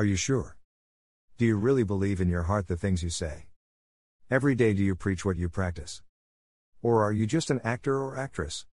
Are you sure? Do you really believe in your heart the things you say? Every day do you preach what you practice? Or are you just an actor or actress?